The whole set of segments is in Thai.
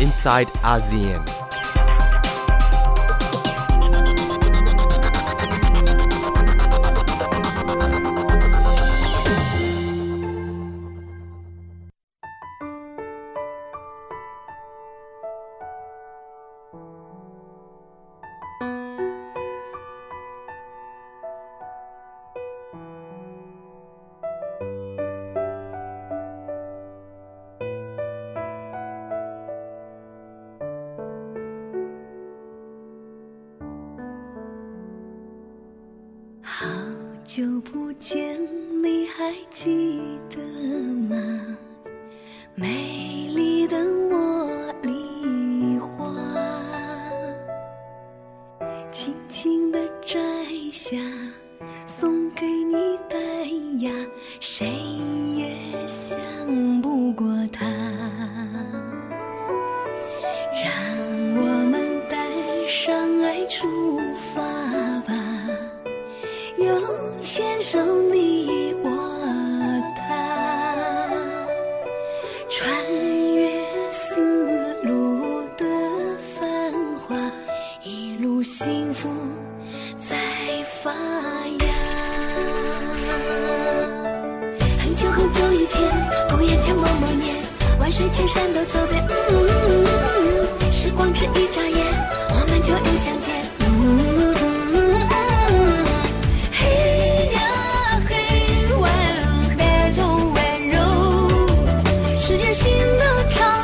inside ASEAN. 轻轻地摘下，送给你戴呀，谁也想不过他。山都走遍嗯时光只一眨眼我们就已相见嗯嘿呀嘿吻别中温柔世间心乐常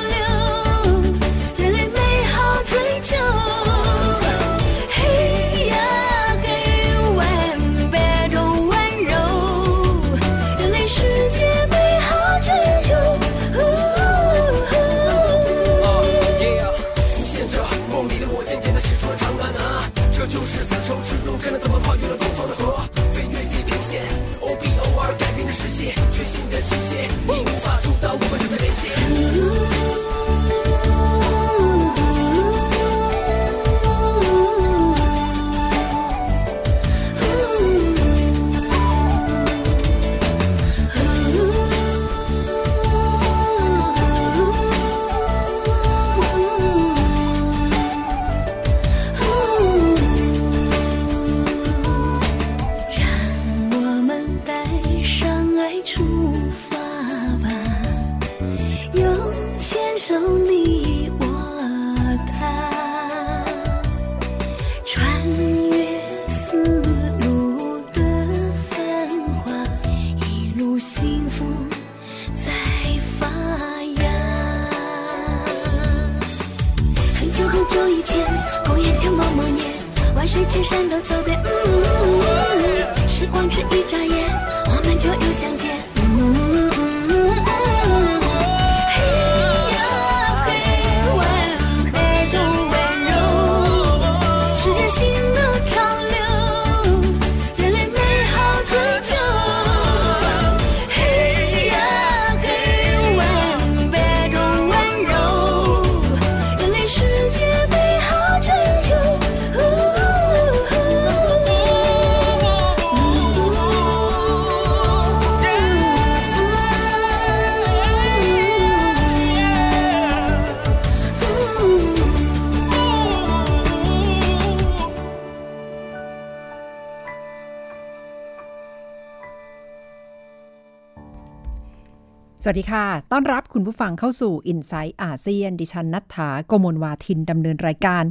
สวัสดีค่ะ ต้อนรับคุณผู้ฟังเข้าสู่ i n s i ซต์อาเซียน ดิฉันนัฐาโกมลวาทินดำเนินรายการ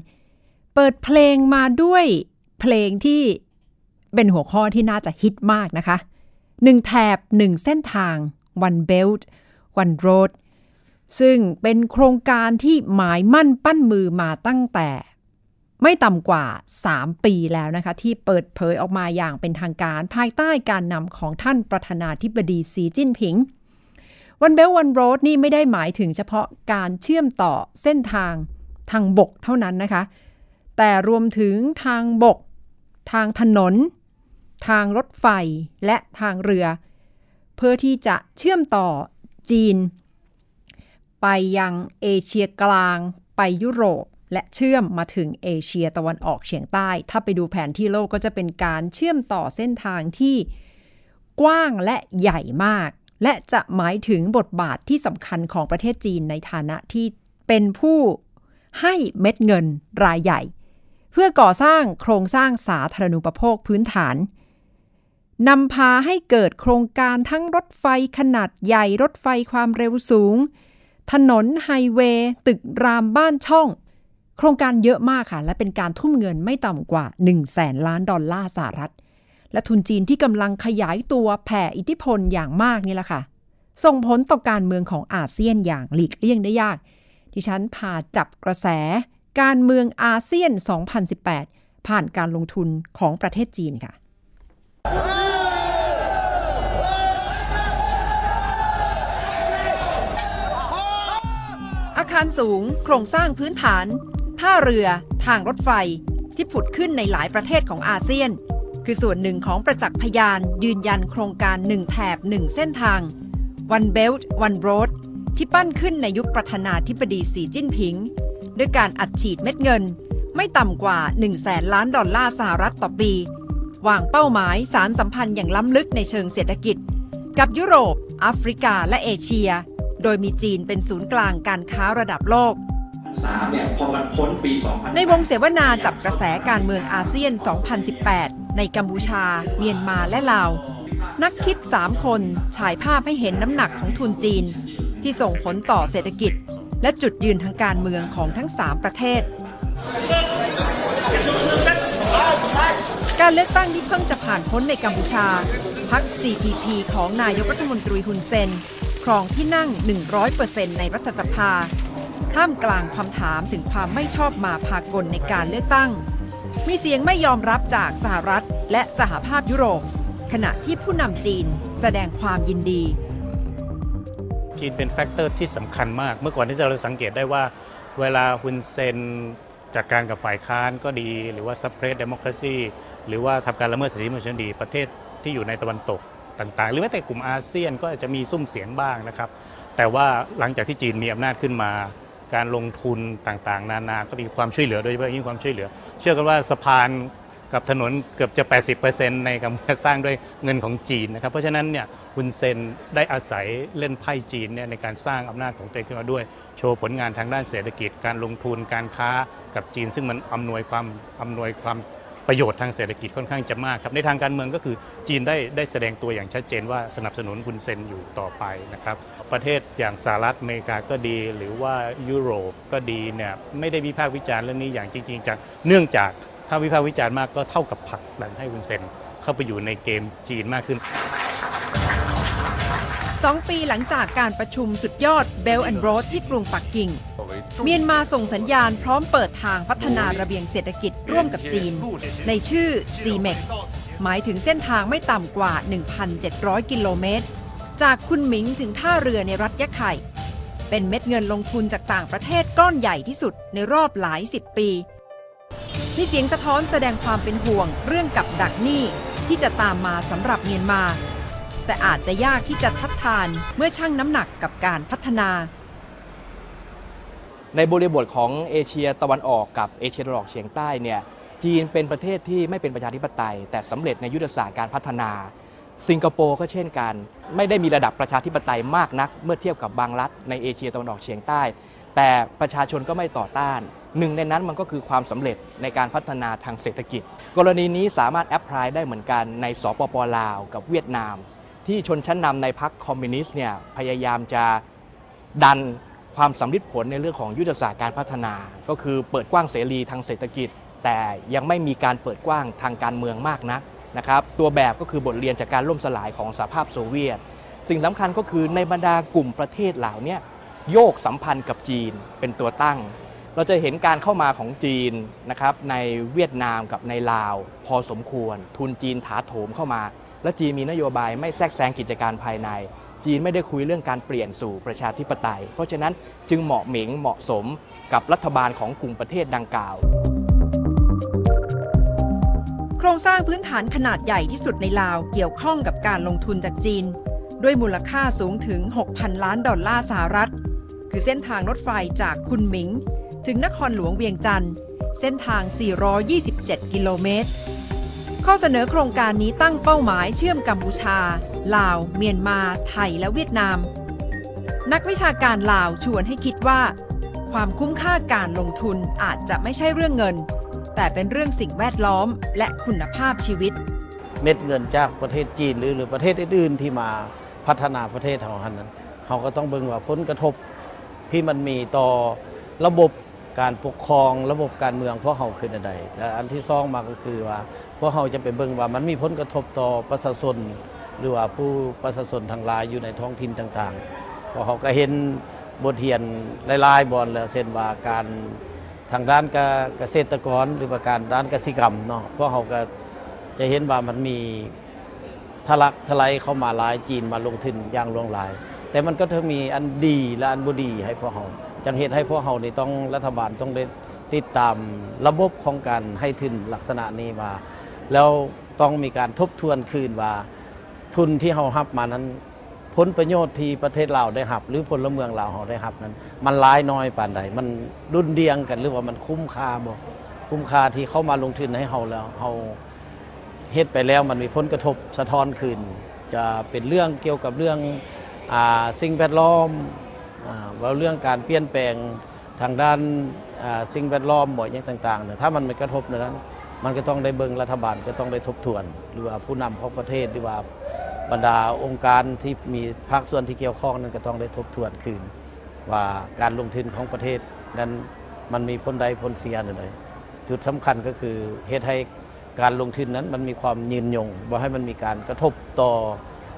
เปิดเพลงมาด้วยเพลงที่เป็นหัวข้อที่น่าจะฮิตมากนะคะหนึ่งแถบหนึ่งเส้นทาง one belt one road ซึ่งเป็นโครงการที่หมายมั่นปั้นมือมาตั้งแต่ ไม่ต่ำกว่า 3 ปีแล้วนะคะ ที่เปิดเผยออกมาอย่างเป็นทางการ ภายใต้การนำของท่านประธานาธิบดีสีจิ้นผิง วันเบลวันโรดนี่ไม่ได้หมายถึงเฉพาะการเชื่อมต่อเส้นทางทางบกเท่านั้นนะคะ แต่รวมถึงทางบก ทางถนน ทางรถไฟและทางเรือ เพื่อที่จะเชื่อมต่อจีน ไปยังเอเชียกลาง ไปยุโรปและเชื่อมมาถึงเอเชียตะวันออกเฉียงใต้ ถ้าไปดูแผนที่โลกก็จะเป็นการเชื่อมต่อเส้นทางที่กว้างและใหญ่มาก และจะหมายถึงบทบาทที่สำคัญของประเทศจีนในฐานะที่เป็นผู้ให้เม็ดเงินรายใหญ่ เพื่อก่อสร้างโครงสร้างสาธารณูปโภคพื้นฐานนำพาให้เกิดโครงการทั้งรถไฟขนาดใหญ่รถไฟความเร็วสูง ถนนไฮเวย์ตึกรามบ้านช่อง โครงการเยอะมากค่ะ และเป็นการทุ่มเงินไม่ต่ำกว่า 1 0 0 0 0แสนล้านดอลลาร์สหรัฐ และทุนจีนที่กำลังขยายตัวแผ่อิทธิพลอย่างมากนี่แหละค่ะ ส่งผลต่อการเมืองของอาเซียนอย่างหลีกเลี่ยงได้ยากที่ฉันพาจับกระแส การเมืองอาเซียน 2018 ผ่านการลงทุนของประเทศจีนค่ะอาคารสูง โครงสร้างพื้นฐาน ท่าเรือ ทางรถไฟ ที่ผุดขึ้นในหลายประเทศของอาเซียน คือส่วนหนึ่งของประจักษ์พยานยืนยันโครงการหนึ่งแถบหนึ่งเส้นทาง One Belt One Road ที่ปั้นขึ้นในยุคประธานาธิบดีสีจิ้นผิง ด้วยการอัดฉีดเม็ดเงิน ไม่ต่ำกว่า1แสนล้านดอลลาร์สหรัฐต่อปี วางเป้าหมายสานสัมพันธ์อย่างล้ำลึกในเชิงเศรษฐกิจ กับยุโรปแอฟริกาและเอเชีย โดยมีจีนเป็นศูนย์กลางการค้าระดับโลก ในวงเสวนาจับกระแสการเมืองอาเซียน 2018 ในกัมพูชา เมียนมาและลาว นักคิด 3 คนฉายภาพให้เห็นน้ำหนักของทุนจีน ที่ส่งผลต่อเศรษฐกิจ และจุดยืนทางการเมืองของทั้ง 3 ประเทศ การเลือกตั้งที่เพิ่งจะผ่านพ้นในกัมพูชาพัก CPP ของนายกรัฐมนตรีฮุนเซน ครองที่นั่ง 100%ในรัฐสภา ท่ามกลางคำถามถึงความไม่ชอบมาพากลในการเลือกตั้ง มีเสียงไม่ยอมรับจากสหรัฐและสหภาพยุโรป ขณะที่ผู้นำจีนแสดงความยินดี จีนเป็น factor ที่สำคัญมาก เมื่อก่อนที่เราสังเกตได้ว่า เวลาฮุนเซนจัดการกับฝ่ายค้านก็ดี หรือว่า suppress democracy หรือว่าทำการละเมิดสิทธิมนุษยชนดี ประเทศที่อยู่ในตะวันตกต่างๆ หรือแม้แต่กลุ่มอาเซียนก็อาจจะมีซุ้มเสียงบ้างนะครับ แต่ว่าหลังจากที่จีนมีอำนาจขึ้นมา การลงทุนต่างๆ นานาก็มีความช่วยเหลือโดยเฉพาะยิ่งความช่วยเหลือ เชื่อกันว่าสะพานกับถนนเกือบจะ 80%ในการสร้างด้วยเงินของจีนนะครับ เพราะฉะนั้นเนี่ยฮุนเซนได้อาศัยเล่นไพ่จีนเนี่ยในการสร้างอำนาจของตัวเองขึ้นมาด้วย โชว์ผลงานทางด้านเศรษฐกิจ การลงทุนการค้ากับจีน ซึ่งมันอำนวยความอำนวยความประโยชน์ทางเศรษฐกิจค่อนข้างจะมากครับในทางการเมืองก็คือจีนได้ได้แสดงตัวอย่างชัดเจนว่าสนับสนุนคุณเซนอยู่ต่อไปนะครับ ประเทศอย่างสหรัฐอเมริกาก็ดี หรือว่ายุโรปก็ดีเนี่ยไม่ได้วิพากษ์วิจารณ์เรื่องนี้อย่างจริง ๆจังเนื่องจากถ้าวิพากษ์วิจารณ์มากก็เท่ากับผลักดันให้คุณเซนเข้าไปอยู่ในเกมจีนมากขึ้นสองปีหลังจากการประชุมสุดยอด Belt and Road ที่กรุงปักกิ่ง เมียนมาส่งสัญญาณพร้อมเปิดทางพัฒนาระเบียงเศรษฐกิจร่วมกับจีน ในชื่อ CMEC หมายถึงเส้นทางไม่ต่ำกว่า 1,700 กิโลเมตร จากคุณหมิงถึงท่าเรือในรัฐยะไข่ เป็นเม็ดเงินลงทุนจากต่างประเทศก้อนใหญ่ที่สุดในรอบหลายสิบปี มีเสียงสะท้อนแสดงความเป็นห่วงเรื่องกับดักหนี้ที่จะตามมาสำหรับเมียนมา แต่อาจจะยากที่จะทัดทานเมื่อชั่งน้ำหนักกับการพัฒนา ในบริบทของเอเชียตะวันออกกับเอเชียตะวันออกเฉียงใต้เนี่ยจีนเป็นประเทศที่ไม่เป็นประชาธิปไตย แต่สำเร็จในยุทธศาสตร์การพัฒนา สิงคโปร์ก็เช่นกัน ไม่ได้มีระดับประชาธิปไตยมากนัก เมื่อเทียบกับบางรัฐในเอเชียตะวันออกเฉียงใต้ แต่ประชาชนก็ไม่ต่อต้าน หนึ่งในนั้นมันก็คือความสำเร็จในการพัฒนาทางเศรษฐกิจ กรณีนี้สามารถ apply ได้เหมือนกันในสปปลาวกับเวียดนาม ที่ชนชั้นนำในพรรคคอมมิวนิสต์เนี่ยพยายามจะดันความสำลิดผลในเรื่องของยุทธศาสตร์การพัฒนา ก็คือเปิดกว้างเสรีทางเศรษฐกิจ แต่ยังไม่มีการเปิดกว้างทางการเมืองมากนัก นะครับตัวแบบก็คือบทเรียนจากการล่มสลายของสหภาพโซเวียต สิ่งสำคัญก็คือในบรรดากลุ่มประเทศเหล่านี้โยกสัมพันธ์กับจีนเป็นตัวตั้ง เราจะเห็นการเข้ามาของจีนนะครับในเวียดนามกับในลาว พอสมควร ทุนจีนถาโถมเข้ามา และจีนมีนโยบายไม่แทรกแซงกิจการภายใน จีนไม่ได้คุยเรื่องการเปลี่ยนสู่ประชาธิปไตย เพราะฉะนั้นจึงเหมาะเหม็งเหมาะสมกับรัฐบาลของกลุ่มประเทศดังกล่าว โครงสร้างพื้นฐานขนาดใหญ่ที่สุดในลาวเกี่ยวข้องกับการลงทุนจากจีน ด้วยมูลค่าสูงถึง 6,000 ล้านดอลลาร์สหรัฐ คือเส้นทางรถไฟจากคุนหมิง ถึงนครหลวงเวียงจันทร์ เส้นทาง 427 กิโลเมตร ข้อเสนอโครงการนี้ตั้งเป้าหมายเชื่อมกัมพูชา ลาว เมียนมา ไทย และเวียดนาม นักวิชาการลาวชวนให้คิดว่า ความคุ้มค่าการลงทุนอาจจะไม่ใช่เรื่องเงิน แต่เป็นเรื่องสิ่งแวดล้อมและคุณภาพชีวิต เม็ดเงินจากประเทศจีนหรือหรือประเทศอื่นๆที่มาพัฒนาประเทศเราหันนั้นเราก็ต้องเบิ่งว่าผลกระทบที่มันมีต่อระบบการปกครองระบบการเมืองพวกเขาคืออันใดและอันที่สองมาก็คือว่าพวกเขาจะไปเบิ่งว่ามันมีผลกระทบต่อประชาชนหรือว่าผู้ประชาชนทางลายอยู่ในท้องถิ่นต่างๆเพราะเขาก็เห็นบทเรียนหลายๆบอนแล้วเช่นว่าการ ทางด้านเกษตรกรหรือว่าการด้านกสิกรรมเนาะพวกเขาก็จะเห็นว่ามันมีทะลักทลายเข้ามาหลายจีนมาลงทุนอย่างลวงหลาย แต่มันก็จะมีอันดีและอันบ่ดีให้พวกเขาจังเหตุให้พวกเขานี่ต้องรัฐบาลต้องได้ติดตามระบบของการให้ทุนลักษณะนี้มา แล้วต้องมีการทบทวนคืนว่าทุนที่เรารับมานั้น ผลประโยชน์ที่ประเทศเราวได้รับ หรือพลเมืองเราวเราได้รับนั้น มันร้ายน้อยปานใดมันรุนเดียงกันหรือว่ามันคุ้มค่าบ่คุ้มค่าที่เข้ามาลงทุนให้เราแล้วเราเฮ็ดไปแล้วมันมีผลกระทบสะท้อนขึ้นจะเป็นเรื่องเกี่ยวกับเรื่องอาสิ่งแวดล้อมอ่าว่าเรื่องการเปลี่ยนแปลงทางด้านอ่าสิ่งแวดล้อมบ่อย่างต่างๆเนี่ยถ้ามันไม่กระทบในนั้น มันก็ต้องได้เบิงรัฐบาลก็ต้องได้ทบทวน หรือว่าผู้นำของประเทศหรือว่า บรรดาองค์การที่มีภาคส่วนที่เกี่ยวข้องนั้นก็ต้องได้ทบทวนคืน ว่าการลงทุนของประเทศนั้นมันมีผลใดผลเสียอะไรจุดสำคัญก็คือเฮ็ดให้การลงทุนนั้นมันมีความยืนยงบ่ให้มันมีการกระทบต่อ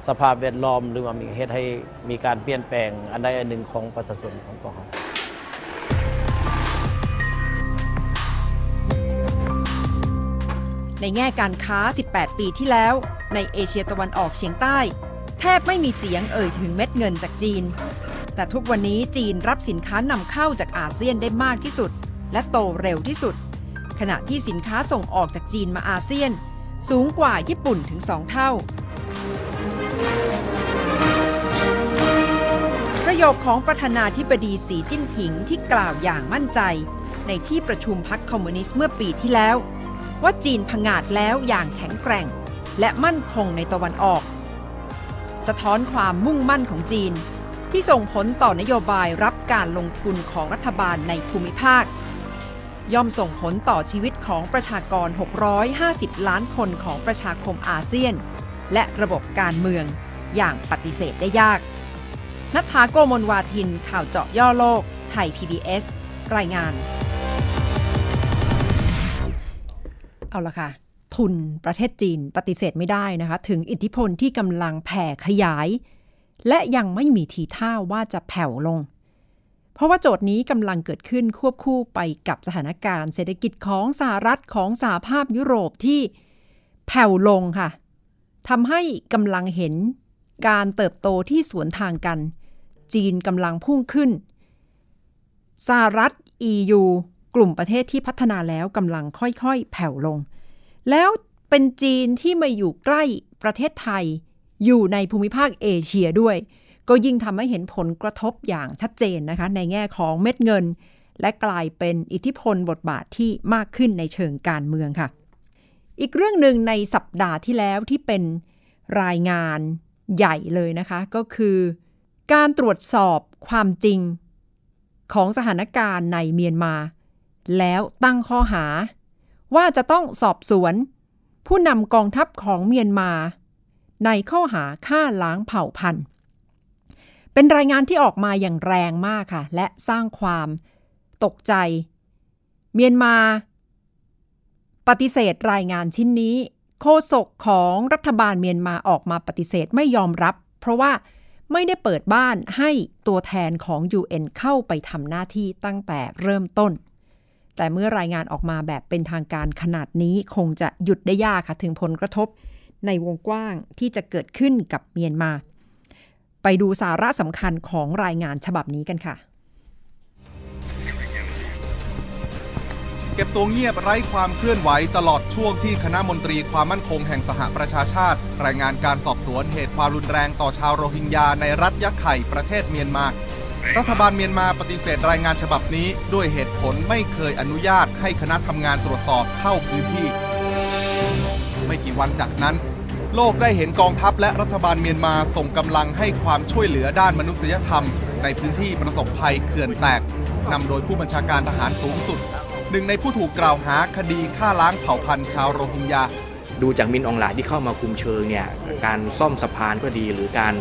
สภาพแวดล้อม หรือว่ามีเหตุให้มีการเปลี่ยนแปลงอันใดอันหนึ่งของประชาชนของพวกเขาในแง่การค้า 18 ปีที่แล้ว ในเอเชียตะวันออกเฉียงใต้ แทบไม่มีเสียงเอ่ยถึงเม็ดเงินจากจีน แต่ทุกวันนี้จีนรับสินค้านำเข้าจากอาเซียนได้มากที่สุด และโตเร็วที่สุด ขณะที่สินค้าส่งออกจากจีนมาอาเซียน สูงกว่าญี่ปุ่นถึง2เท่า ประโยคของประธานาธิบดีสีจิ้นผิงที่กล่าวอย่างมั่นใจ ในที่ประชุมพรรคคอมมิวนิสต์เมื่อปีที่แล้ว ว่าจีนผงาดแล้วอย่างแข็งแกร่ง และมั่นคงในตะวันออก สะท้อนความมุ่งมั่นของจีน ที่ส่งผลต่อนโยบายรับการลงทุนของรัฐบาลในภูมิภาค ย่อมส่งผลต่อชีวิตของประชากร 650 ล้านคนของประชาคมอาเซียน และระบบการเมืองอย่างปฏิเสธได้ยากนัทธาโกมลวาทินข่าวเจาะย่อโลก ไทย PBS รายงาน เอาละค่ะ ทุนประเทศจีนปฏิเสธไม่ได้นะคะ ถึงอิทธิพลที่กำลังแผ่ขยาย และยังไม่มีทีท่าว่าจะแผ่วลง เพราะว่าโจทย์นี้กำลังเกิดขึ้นควบคู่ไปกับสถานการณ์เศรษฐกิจของสหรัฐของสหภาพยุโรปที่แผ่วลงค่ะทำให้กำลังเห็นการเติบโตที่สวนทางกัน จีนกำลังพุ่งขึ้นสหรัฐ EU กลุ่มประเทศที่พัฒนาแล้วกำลังค่อยๆ แผ่วลง แล้วเป็นจีนที่มาอยู่ใกล้ประเทศไทย อยู่ในภูมิภาคเอเชียด้วย ก็ยิ่งทำให้เห็นผลกระทบอย่างชัดเจนนะคะ ในแง่ของเม็ดเงิน และกลายเป็นอิทธิพลบทบาทที่มากขึ้นในเชิงการเมืองค่ะ อีกเรื่องหนึ่งในสัปดาห์ที่แล้วที่เป็นรายงานใหญ่เลยนะคะ ก็คือ การตรวจสอบความจริงของสถานการณ์ในเมียนมา แล้วตั้งข้อหา ว่าจะต้องสอบสวน ผู้นำกองทัพของเมียนมา ในข้อหาฆ่าล้างเผ่าพันธุ์ เป็นรายงานที่ออกมาอย่างแรงมากค่ะ และสร้างความตกใจ เมียนมา ปฏิเสธรายงานชิ้นนี้โฆษกของรัฐบาลเมียนมาออกมาปฏิเสธไม่ยอมรับ เพราะว่าไม่ได้เปิดบ้านให้ตัวแทนของ UN เข้าไปทำหน้าที่ตั้งแต่เริ่มต้น แต่เมื่อรายงานออกมาแบบเป็นทางการขนาดนี้คงจะหยุดได้ยากค่ะ ถึงผลกระทบในวงกว้างที่จะเกิดขึ้นกับเมียนมา ไปดูสาระสำคัญของรายงานฉบับนี้กันค่ะ เก็บตัวเงียบไร้ความเคลื่อนไหวตลอดช่วงที่คณะมนตรีความมั่นคงแห่งสหประชาชาติ รายงานการสอบสวนเหตุความรุนแรงต่อชาวโรฮิงญาในรัฐยะไข่ประเทศเมียนมา รัฐบาลเมียนมาปฏิเสธรายงานฉบับนี้ ด้วยเหตุผลไม่เคยอนุญาตให้คณะทำงานตรวจสอบเข้าพื้นที่ ไม่กี่วันจากนั้น โลกได้เห็นกองทัพและรัฐบาลเมียนมาส่งกำลังให้ความช่วยเหลือด้านมนุษยธรรม ในพื้นที่ประสบภัยเขื่อนแตกนำโดยผู้บัญชาการทหารสูงสุด หนึ่งในผู้ถูกกล่าวหาคดีฆ่าล้างเผ่าพันธุ์ชาวโรฮิงญาดูจากมินอองหลายที่เข้ามาคุมเชิงเนี่ยการซ่อมสะพานก็ดีหรือการ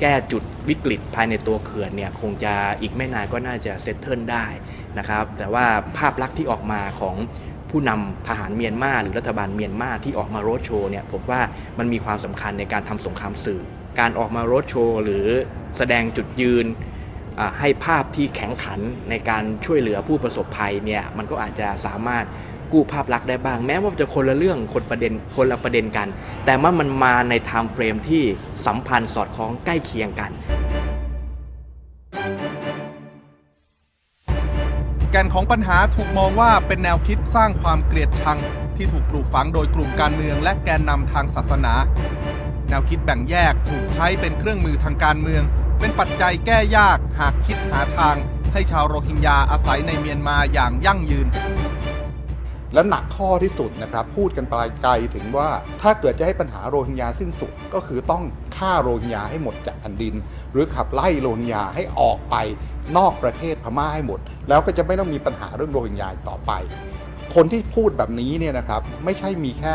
แก้จุดวิกฤตภายในตัวเขื่อนเนี่ยคงจะอีกไม่นานก็น่าจะเซตเทิลได้นะครับแต่ว่าภาพลักษณ์ที่ออกมาของผู้นำทหารเมียนมาหรือรัฐบาลเมียนมาที่ออกมาโรดโชว์เนี่ยผมว่ามันมีความสำคัญในการทำสงครามสื่อ การออกมาโรดโชว์หรือแสดงจุดยืนให้ภาพที่แข็งขันในการช่วยเหลือผู้ประสบภัยเนี่ยมันก็อาจจะสามารถ กู้ภาพลักษณ์ได้บ้าง แม้ว่าจะคนละเรื่องคนประเด็นคนละประเด็นกัน แต่ว่ามันมาในไทม์เฟรมที่สัมพันธ์สอดคล้องใกล้เคียงกัน แก่นของปัญหาถูกมองว่าเป็นแนวคิดสร้างความเกลียดชัง ที่ถูกปลูกฝังโดยกลุ่มการเมืองและแกนนำทางศาสนา แนวคิดแบ่งแยกถูกใช้เป็นเครื่องมือทางการเมือง เป็นปัจจัยแก้ยากหากคิดหาทางให้ชาวโรฮิงญาอาศัยในเมียนมาอย่างยั่งยืน และหนักข้อที่สุดนะครับพูดกันไปไกลถึงว่าถ้าเกิดจะให้ปัญหาโรฮิงญาสิ้นสุดก็คือต้องฆ่าโรฮิงญาให้หมดจากแผ่นดิน หรือขับไล่โรฮิงญาให้ออกไปนอกประเทศพม่าให้หมด แล้วก็จะไม่ต้องมีปัญหาเรื่องโรฮิงญาต่อไป คนที่พูดแบบนี้เนี่ยนะครับไม่ใช่มีแค่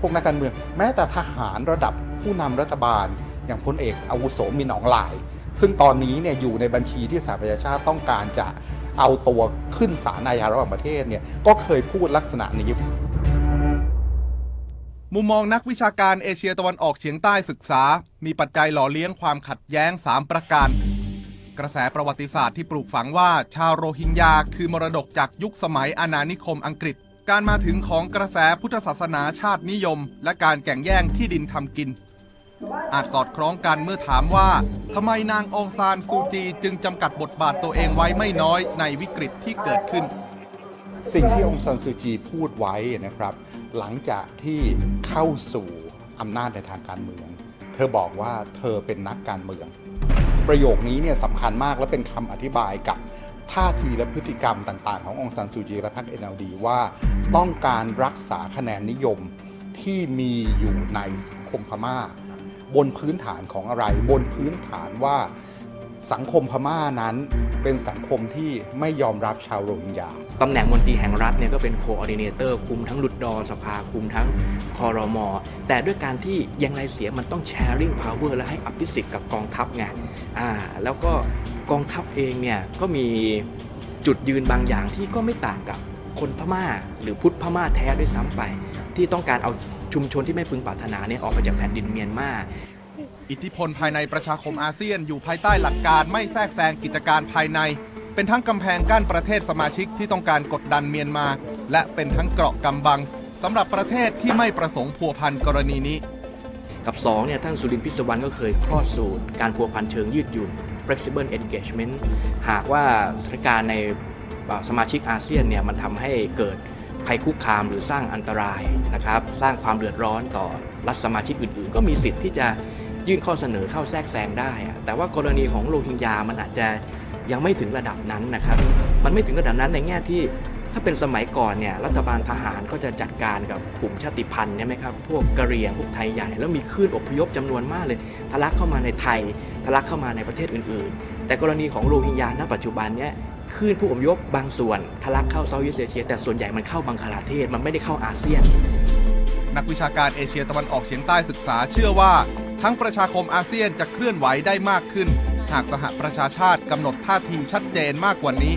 พวกนักการเมือง แม้แต่ทหารระดับผู้นำรัฐบาล อย่างพลเอกอาวุโสมินอองหลาย ซึ่งตอนนี้เนี่ยอยู่ในบัญชีที่สหประชาชาติต้องการจะ เอาตัวขึ้นศาลอาญาระหว่างประเทศเนี่ยก็เคยพูดลักษณะนี้มุมมองนักวิชาการเอเชียตะวันออกเฉียงใต้ศึกษา มีปัจจัยหล่อเลี้ยงความขัดแย้ง 3 ประการ กระแสประวัติศาสตร์ที่ปลูกฝังว่าชาวโรฮิงญาคือมรดกจากยุคสมัยอาณานิคมอังกฤษ การมาถึงของกระแสพุทธศาสนาชาตินิยม และการแข่งแย่งที่ดินทำกิน อาจสอดคล้องกันเมื่อถามว่าทำไมนางองซานซูจีจึงจำกัดบทบาทตัวเองไว้ไม่น้อยในวิกฤตที่เกิดขึ้น สิ่งที่องซันซูจีพูดไว้นะครับ หลังจากที่เข้าสู่อำนาจในทางการเมือง เธอบอกว่าเธอเป็นนักการเมือง ประโยคนี้เนี่ยสำคัญมากและเป็นคำอธิบายกับท่าทีและพฤติกรรมต่าง ๆ ขององซันซูจีและพรรค NLD ว่าต้องการรักษาคะแนนนิยมที่มีอยู่ในสังคมพม่า บนพื้นฐานของอะไร บนพื้นฐานว่าสังคมพม่านั้นเป็นสังคมที่ไม่ยอมรับชาวโรฮิงญาตำแหน่งมนตรีแห่งรัฐเนี่ยก็เป็นโคออ d ดิเนเตอร์คุมทั้งหลุดดอสภาคุมทั้งคอรมอแต่ด้วยการที่ยังไรเสียมันต้อง sharing power และให้อภิสิทธิ์กับกองทัพไงอ่าแล้วก็กองทัพเองเนี่ยก็มีจุดยืนบางอย่างที่ก็ไม่ต่างกับ คนพม่า หรือพุทธพม่าแท้ด้วยซ้ำไป ที่ต้องการเอาชุมชนที่ไม่พึงปรารถนาเนี่ยออกไปจากแผ่นดินเมียนมาอิทธิพลภายในประชาคมอาเซียนอยู่ภายใต้หลักการไม่แทรกแซงกิจการภายใน เป็นทั้งกำแพงกั้นประเทศสมาชิกที่ต้องการกดดันเมียนมา และเป็นทั้งเกราะกำบังสำหรับประเทศที่ไม่ประสงค์พัวพันกรณีนี้ กับ2เนี่ยท่านสุรินทร์พิศวรรณก็เคยคลอดสูตร การพัวพันเชิงยืดหยุ่น flexible engagement หากว่าสถานการณ์ในเอ่อ สมาชิกอาเซียนเนี่ยมันทำให้เกิดภัยคุกคามหรือสร้างอันตรายนะครับ สร้างความเดือดร้อนต่อรัฐสมาชิกอื่น ๆ ก็มีสิทธิ์ที่จะยื่นข้อเสนอเข้าแทรกแซงได้ แต่ว่ากรณีของโรฮิงญามันอาจจะยังไม่ถึงระดับนั้นนะครับ มันไม่ถึงระดับนั้นในแง่ที่ ถ้าเป็นสมัยก่อนเนี่ยรัฐบาลทหารก็จะจัดการกับกลุ่มชาติพันธุ์ใช่ไหมครับพวกกะเหรี่ยงพวกไทยใหญ่แล้วมีคลื่นอพยพจำนวนมากเลยทะลักเข้ามาในไทยทะลักเข้ามาในประเทศอื่นๆ แต่กรณีของโรฮิงญาณปัจจุบันเนี่ยคลื่นผู้อพยพบางส่วนทะลักเข้า Southeast Asia แต่ส่วนใหญ่มันเข้าบังคลาเทศมันไม่ได้เข้าอาเซียน นักวิชาการเอเชียตะวันออกเฉียงใต้ศึกษาเชื่อว่า ทั้งประชาคมอาเซียนจะเคลื่อนไหวได้มากขึ้น หากสหประชาชาติกำหนดท่าทีชัดเจนมากกว่านี้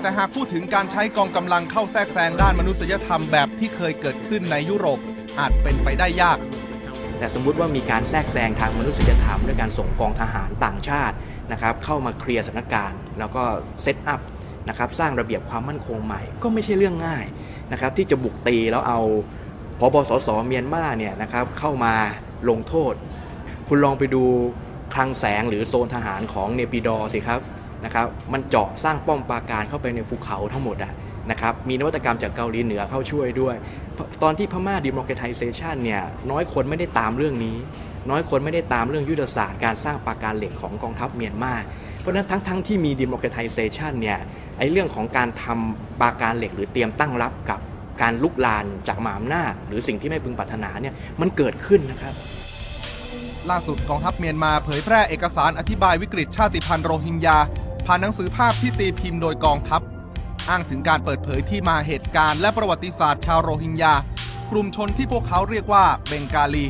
แต่หากพูดถึงการใช้กองกำลังเข้าแทรกแซงด้านมนุษยธรรมแบบที่เคยเกิดขึ้นในยุโรปอาจเป็นไปได้ยาก แต่สมมุติว่ามีการแทรกแซงทางมนุษยธรรมด้วยการส่งกองทหารต่างชาตินะครับเข้ามาเคลียร์สถานการณ์ แล้วก็เซตอัพนะครับสร้างระเบียบความมั่นคงใหม่ก็ไม่ใช่เรื่องง่ายนะครับที่จะบุกตีแล้วเอาพบสสเมียนมาเนี่ยนะครับเข้ามาลงโทษ คุณลองไปดูคลังแสงหรือโซนทหารของเนปิดอร์สิครับ นะครับมันเจาะสร้างป้อมปราการเข้าไปในภูเขาทั้งหมดอะนะครับมีนวัตกรรมจากเกาหลีเหนือเข้าช่วยด้วย ตอนที่พม่าดิมแคร i ไ a เ i ชันเนี่ยน้อยคนไม่ได้ตามเรื่องนี้ น้อยคนไม่ได้ตามเรื่องยุทธศาสตร์การสร้างปราการเหล็กของกองทัพเมียนมาเพราะฉะนั้นทั้งๆทที่มีดิมแคร i ไ a เ i ชันเนี่ยไอเรื่องของการทำปราการเหล็กหรือเตรียมตั้งรับกับการลุกลานจากมหาอำนาจ หรือสิ่งที่ไม่พึงปรารถนาเนี่ยมันเกิดขึ้นนะครับล่าสุดกองทัพเมียนมาเผยแพร่เอกสารอธิบายวิกฤตชาติพันธุ์โรฮิงญา ผ่านหนังสือภาพที่ตีพิมพ์โดยกองทัพ อ้างถึงการเปิดเผยที่มาเหตุการณ์และประวัติศาสตร์ชาวโรฮิงญากลุ่มชนที่พวกเขาเรียกว่าเบงกาลี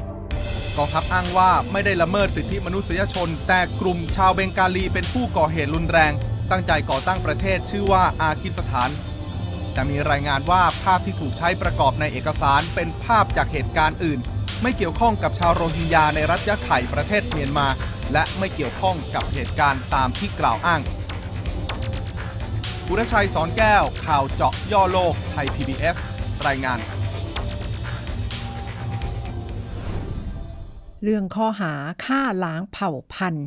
กองทัพอ้างว่าไม่ได้ละเมิดสิทธิมนุษยชน แต่กลุ่มชาวเบงกาลีเป็นผู้ก่อเหตุรุนแรง ตั้งใจก่อตั้งประเทศชื่อว่าอากิสถาน แต่มีรายงานว่าภาพที่ถูกใช้ประกอบในเอกสารเป็นภาพจากเหตุการณ์อื่น ไม่เกี่ยวข้องกับชาวโรฮิงญาในรัฐยะไข่ประเทศเมียนมา และไม่เกี่ยวข้องกับเหตุการณ์ตามที่กล่าวอ้าง อุรชัยสอนแก้ว ข่าวเจาะย่อโลก ไทย PBS รายงาน เรื่องข้อหาฆ่าล้างเผ่าพันธุ์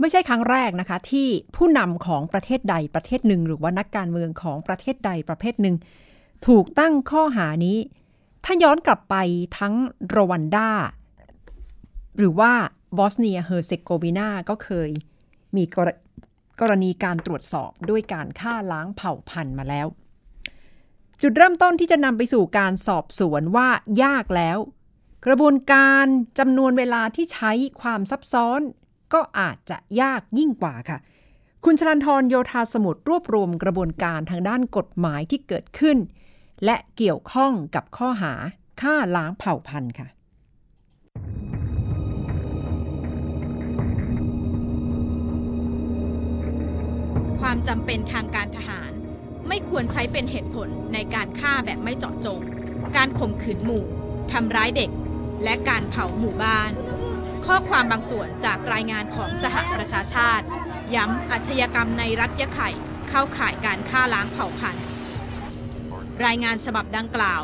ไม่ใช่ครั้งแรกนะคะ ที่ผู้นำของประเทศใดประเทศหนึ่ง หรือว่านักการเมืองของประเทศใดประเภทหนึ่ง ถูกตั้งข้อหานี้ ถ้าย้อนกลับไปทั้งรวันดาหรือว่าบอสเนียเฮอร์เซโกวีนาก็เคยมี กรณีการตรวจสอบด้วยการฆ่าล้างเผ่าพันธุ์มาแล้ว จุดเริ่มต้นที่จะนำไปสู่การสอบสวนว่ายากแล้ว กระบวนการจำนวนเวลาที่ใช้ความซับซ้อน ก็อาจจะยากยิ่งกว่าค่ะ คุณชลันทรโยธาสมุทรรวบรวมกระบวนการทางด้านกฎหมายที่เกิดขึ้น และเกี่ยวข้องกับข้อหาฆ่าล้างเผ่าพันธุ์ค่ะ ความจำเป็นทางการทหาร ไม่ควรใช้เป็นเหตุผลในการฆ่าแบบไม่เจาะจง การข่มขืนหมู่ทำร้ายเด็ก และการเผาหมู่บ้าน ข้อความบางส่วนจากรายงานของสหประชาชาติ ย้ำอาชญากรรมในรัฐยะไข่เข้าข่ายการฆ่าล้างเผ่าพันธุ์ รายงานฉบับดังกล่าว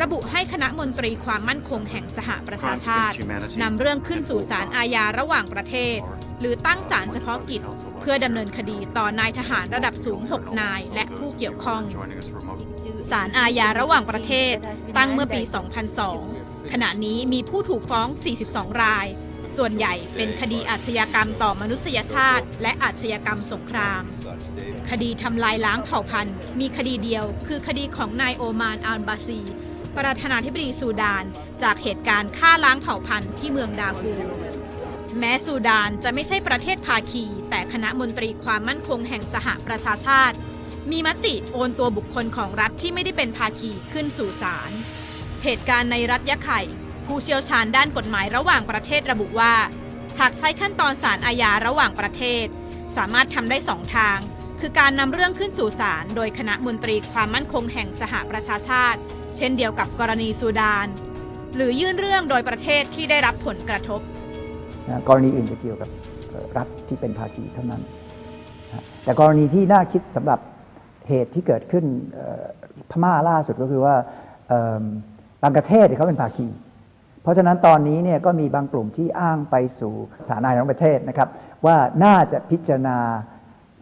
ระบุให้คณะมนตรีความมั่นคงแห่งสหประชาชาตินำเรื่องขึ้นสู่ศาลอาญาระหว่างประเทศ หรือตั้งศาลเฉพาะกิจ พื่อดำเนินคดีต่อนายทหารระดับสูง 6 นาย และผู้เกี่ยวข้องศาลอาญาระหว่างประเทศตั้งเมื่อปี 2002 ขณะนี้มีผู้ถูกฟ้อง 42 ราย ส่วนใหญ่เป็นคดีอาชญากรรมต่อมนุษยชาติ และอาชญากรรมสงคราม คดีทำลายล้างเผ่าพันธุ์ มีคดีเดียว คือคดีของนายโอมานอัลบาซี ประธานาธิบดีซูดาน จากเหตุการณ์ฆ่าล้างเผ่าพันธุ์ที่เมืองดาฟูร์ แม้ซูดานจะไม่ใช่ประเทศภาคี แต่คณะมนตรีความมั่นคงแห่งสหประชาชาติ มีมติโอนตัวบุคคลของรัฐที่ไม่ได้เป็นภาคีขึ้นสู่ศาลเหตุการณ์ในรัฐยะไข่ ผู้เชี่ยวชาญด้านกฎหมายระหว่างประเทศระบุว่า หากใช้ขั้นตอนศาลอาญาระหว่างประเทศ สามารถทำได้สองทาง คือการนำเรื่องขึ้นสู่ศาลโดยคณะมนตรีความมั่นคงแห่งสหประชาชาติ เช่นเดียวกับกรณีซูดาน หรือยื่นเรื่องโดยประเทศที่ได้รับผลกระทบ นะกรณีอื่นจะเกี่ยวกับรัฐที่เป็นภาคีเท่านั้นนะแต่กรณีที่น่าคิดสำหรับเหตุที่เกิดขึ้นพม่าล่าสุดก็คือว่าบางประเทศเขาเป็นภาคี เพราะฉะนั้นตอนนี้เนี่ยก็มีบางกลุ่มที่อ้างไปสู่ศาลอาญาของประเทศนะครับ ว่าน่าจะพิจารณา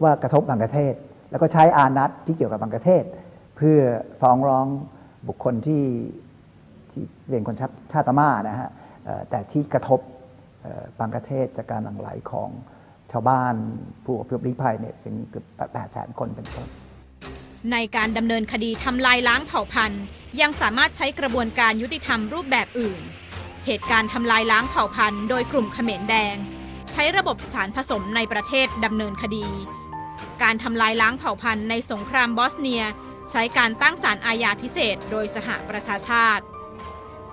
ว่ากระทบบางประเทศ แล้วก็ใช้อานัตที่เกี่ยวกับบางประเทศ เพื่อฟ้องร้องบุคคลที่ที่เป็นคนชาติพม่านะฮะแต่ที่กระทบ บางประเทศจากการหลั่งไหลของชาวบ้านผู้อพยพลี้ภัยเนี่ยถึงเกือบแปดแสนคนเป็นต้นในการดำเนินคดีทำลายล้างเผ่าพันธุ์ ยังสามารถใช้กระบวนการยุติธรรมรูปแบบอื่น เหตุการณ์ทำลายล้างเผ่าพันธุ์โดยกลุ่มเขมรแดง ใช้ระบบสารผสมในประเทศดำเนินคดี การทำลายล้างเผ่าพันธุ์ในสงครามบอสเนีย ใช้การตั้งศาลอาญาพิเศษโดยสหประชาชาติ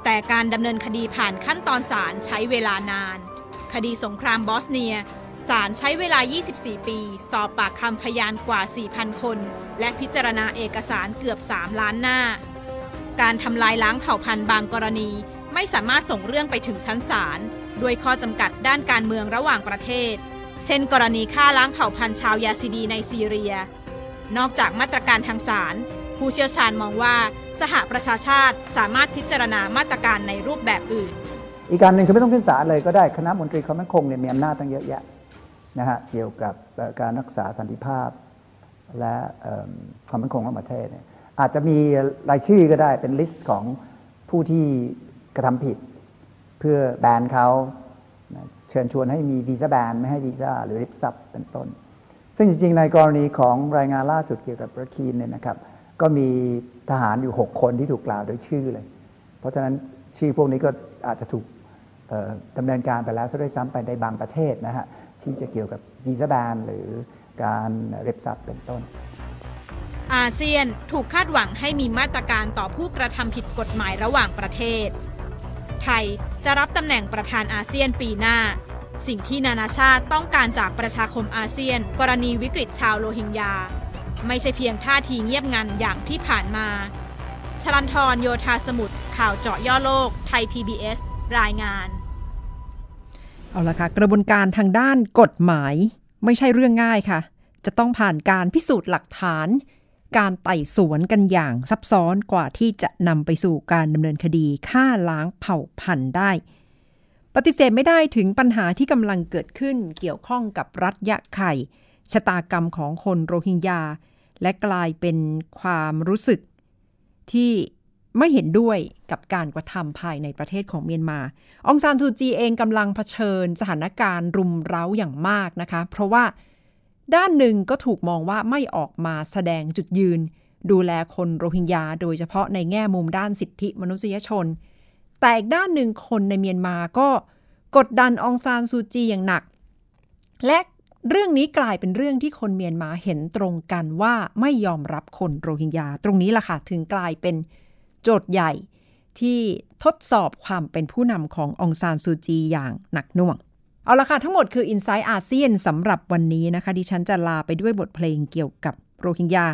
แต่การดำเนินคดีผ่านขั้นตอนศาลใช้เวลานาน คดีสงครามบอสเนียศาลใช้เวลา 24 ปี สอบปากคำพยานกว่า 4,000 คน และพิจารณาเอกสารเกือบ 3 ล้านหน้า การทำลายล้างเผ่าพันธุ์บางกรณีไม่สามารถส่งเรื่องไปถึงชั้นศาลด้วยข้อจำกัดด้านการเมืองระหว่างประเทศ เช่น กรณีฆ่าล้างเผ่าพันธุ์ชาวยาซิดีในซีเรีย นอกจากมาตรการทางศาล ผู้เชี่ยวชาญมองว่าสหประชาชาติสามารถพิจารณามาตรการในรูปแบบอื่น อีกการหนึ่งคือไม่ต้องขึ้นศาลเลยก็ได้คณะมนตรีความมั่นคงเนี่ยมีอำนาจตั้งเยอะแยะนะฮะเกี่ยวกับการรักษาสันติภาพ และความมั่นคงของประเทศเนี่ยอาจจะมีรายชื่อก็ได้เป็น list ของผู้ที่กระทำผิด เพื่อ ban เขาเชิญชวนให้มี visa ban ไม่ให้วีซ่าหรือริบทรัพย์เป็นต้น ซึ่งจริงๆในกรณีของรายงานล่าสุดเกี่ยวกับรัคีนเนี่ยนะครับ ก็มีทหารอยู่ 6 คนที่ถูกกล่าวโดยชื่อเลย เพราะฉะนั้นชื่อพวกนี้ก็อาจจะถูกดำเนินการไปแล้วซะด้วยซ้ำไปในบางประเทศนะฮะที่จะเกี่ยวกับวีซ่าแบนหรือการเร็บซับเป็นต้น อาเซียนถูกคาดหวังให้มีมาตรการต่อผู้กระทำผิดกฎหมายระหว่างประเทศ ไทยจะรับตำแหน่งประธานอาเซียนปีหน้า สิ่งที่นานาชาติต้องการจากประชาคมอาเซียน กรณีวิกฤตชาวโรฮิงญา ไม่ใช่เพียงท่าทีเงียบงันอย่างที่ผ่านมาชลันทรโยธาสมุทรข่าวเจาะย่อโลก ไทย PBS รายงาน เอาละค่ะ กระบวนการทางด้านกฎหมาย ไม่ใช่เรื่องง่ายค่ะ จะต้องผ่านการพิสูจน์หลักฐาน การไต่สวนกันอย่างซับซ้อนกว่าที่จะนำไปสู่การดำเนินคดีฆ่าล้างเผ่าพันธุ์ได้ ปฏิเสธไม่ได้ถึงปัญหาที่กำลังเกิดขึ้นเกี่ยวข้องกับรัฐยะไข่ชะตากรรมของคนโรฮิงญา และกลายเป็นความรู้สึกที่ไม่เห็นด้วยกับการกระทำภายในประเทศของเมียนมา องซานซูจีเองกำลังเผชิญสถานการณ์รุมเร้าอย่างมากนะคะ เพราะว่าด้านหนึ่งก็ถูกมองว่าไม่ออกมาแสดงจุดยืน ดูแลคนโรฮิงญาโดยเฉพาะในแง่มุมด้านสิทธิมนุษยชน แต่อีกด้านหนึ่งคนในเมียนมาก็กดดันองซานซูจีอย่างหนัก และ เรื่องนี้กลายเป็นเรื่องที่คนเมียนมาเห็นตรงกันว่าไม่ยอมรับคนโรฮิงญา ตรงนี้ล่ะค่ะ ถึงกลายเป็นโจทย์ใหญ่ที่ทดสอบความเป็นผู้นำขององซานซูจีอย่างหนักหน่วง เอาละค่ะ ทั้งหมดคือ i n s i ซต์อาเซียนสำหรับวันนี้นะคะ ดิฉันจะลาไปด้วยบทเพลงเกี่ยวกับโรฮิงญา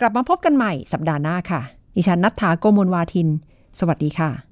กลับมาพบกันใหม่สัปดาห์หน้าค่ะ ดิฉันนัทธาโกมลวาทิน สวัสดีค่ะ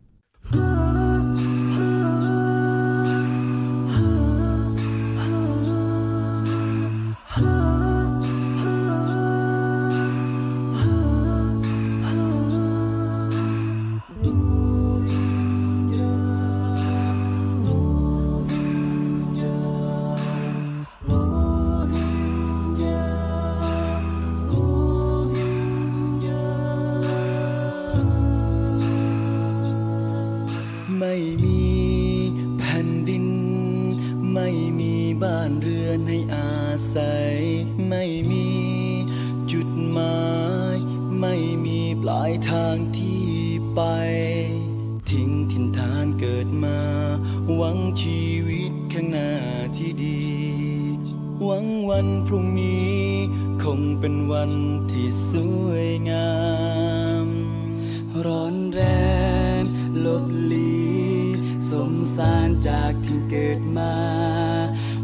ารจากที่เกิดมา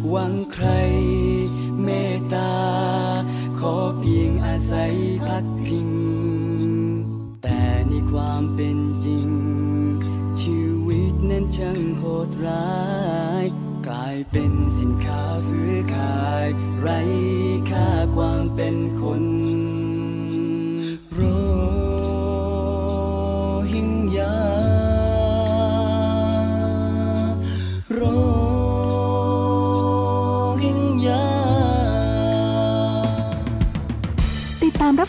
หวังใครเมตตา ขอเพียงอาศัยพักพิง แต่ในความเป็นจริง ชีวิตนั้นช่างโหดร้าย กลายเป็นสินค้าซื้อขาย ไร้ค่าความเป็นคน